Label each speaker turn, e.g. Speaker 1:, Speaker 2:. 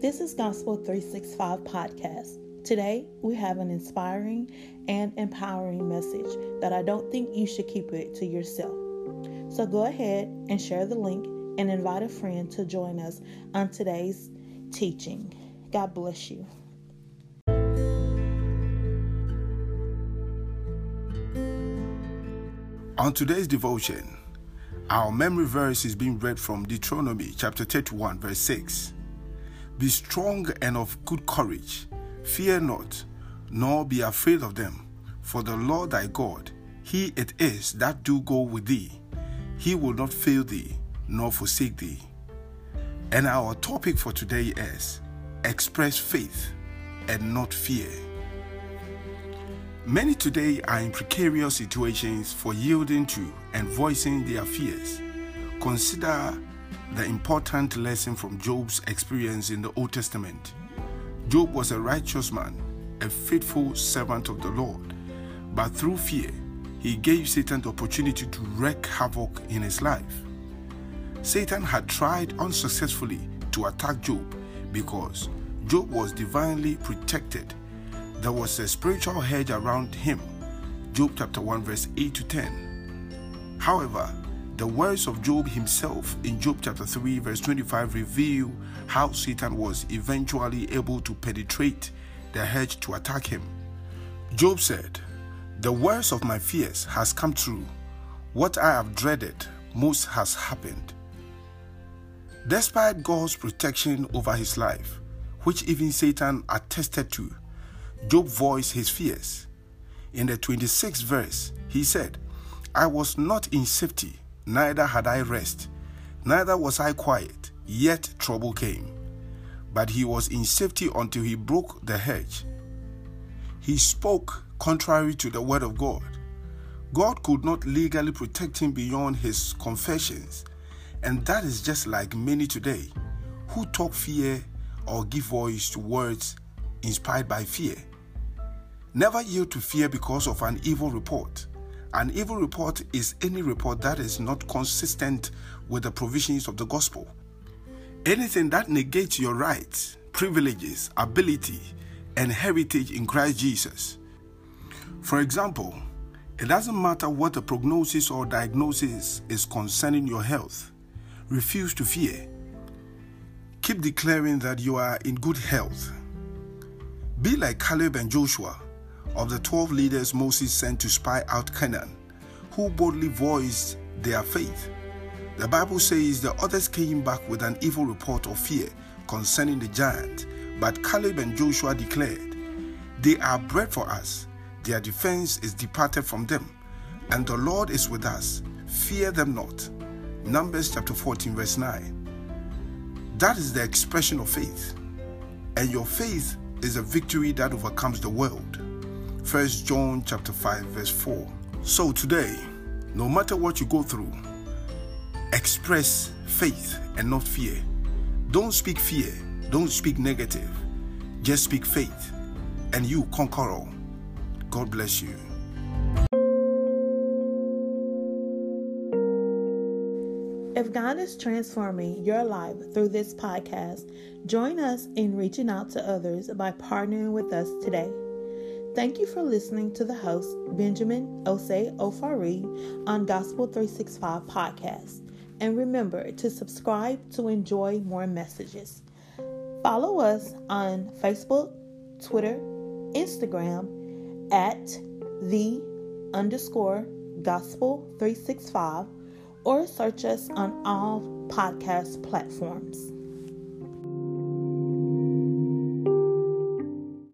Speaker 1: This is Gospel 365 Podcast. Today, we have an inspiring and empowering message that I don't think you should keep it to yourself. So go ahead and share the link and invite a friend to join us on today's teaching. God bless you.
Speaker 2: On today's devotion, our memory verse is being read from Deuteronomy chapter 31, verse 6. Be strong and of good courage. Fear not, nor be afraid of them. For the Lord thy God, he it is that do go with thee. He will not fail thee, nor forsake thee. And our topic for today is express faith and not fear. Many today are in precarious situations for yielding to and voicing their fears. Consider the important lesson from Job's experience in the Old Testament. Job was a righteous man, a faithful servant of the Lord, but through fear, he gave Satan the opportunity to wreak havoc in his life. Satan had tried unsuccessfully to attack Job because Job was divinely protected. There was a spiritual hedge around him. Job chapter 1 verse 8 to 10. However, the words of Job himself in Job chapter 3, verse 25 reveal how Satan was eventually able to penetrate the hedge to attack him. Job said, The worst of my fears has come true. What I have dreaded most has happened. Despite God's protection over his life, which even Satan attested to, Job voiced his fears. In the 26th verse, he said, I was not in safety neither had I rest, neither was I quiet, yet trouble came. But he was in safety until he broke the hedge. He spoke contrary to the word of God. God could not legally protect him beyond his confessions, and that is just like many today who talk fear or give voice to words inspired by fear. Never yield to fear because of an evil report. An evil report is any report that is not consistent with the provisions of the gospel. Anything that negates your rights, privileges, ability, and heritage in Christ Jesus. For example, it doesn't matter what the prognosis or diagnosis is concerning your health. Refuse to fear. Keep declaring that you are in good health. Be like Caleb and Joshua of the 12 leaders Moses sent to spy out Canaan, who boldly voiced their faith. The Bible says the others came back with an evil report of fear concerning the giant, but Caleb and Joshua declared, They are bread for us, their defense is departed from them, and the Lord is with us. Fear them not. Numbers chapter 14, verse 9. That is the expression of faith, and your faith is a victory that overcomes the world. First John chapter 5 verse 4. So today, no matter what you go through, express faith and not fear. Don't speak fear, don't speak negative. Just speak faith and you conquer all. God bless you.
Speaker 1: If God is transforming your life through this podcast, join us in reaching out to others by partnering with us today. Thank you for listening to the host, Benjamin Osei Ofari, on Gospel 365 Podcast. And remember to subscribe to enjoy more messages. Follow us on Facebook, Twitter, Instagram at the underscore gospel 365 or search us on all podcast platforms.